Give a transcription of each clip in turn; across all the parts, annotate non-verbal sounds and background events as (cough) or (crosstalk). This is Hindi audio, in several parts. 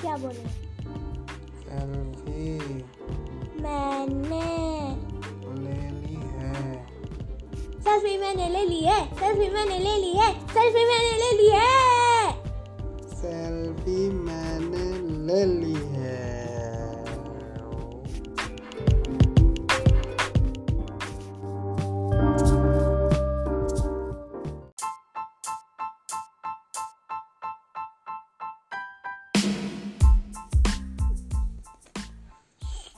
क्या बोले? सेल्फी मैंने। ले ली है। सेल्फी मैंने ले ली है सेल्फी मैंने ले ली है सेल्फी मैंने ले ली है।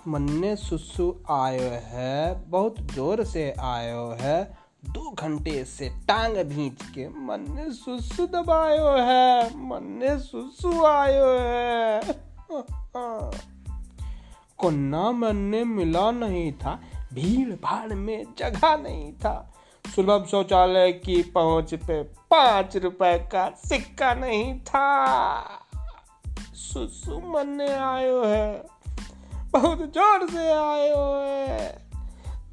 मन्ने सुसु आयो है, बहुत ज़ोर से आयो है। दो घंटे से टांग भींच के मन्ने सुसु दबायो है, मन्ने सुसु आयो है। (laughs) कोन्ना मन्ने मिला नहीं था भीड़ भाड़ में जगह नहीं था। सुलभ शौचालय की पहुँच पे पाँच रुपए का सिक्का नहीं था। सुसु मन्ने आयो है। बहुत ज़ोर से आए है।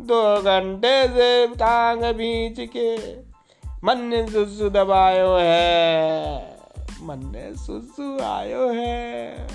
दो घंटे से टांग बीच के मन ने सुसु दबायो है। मन ने सुसु आयो है।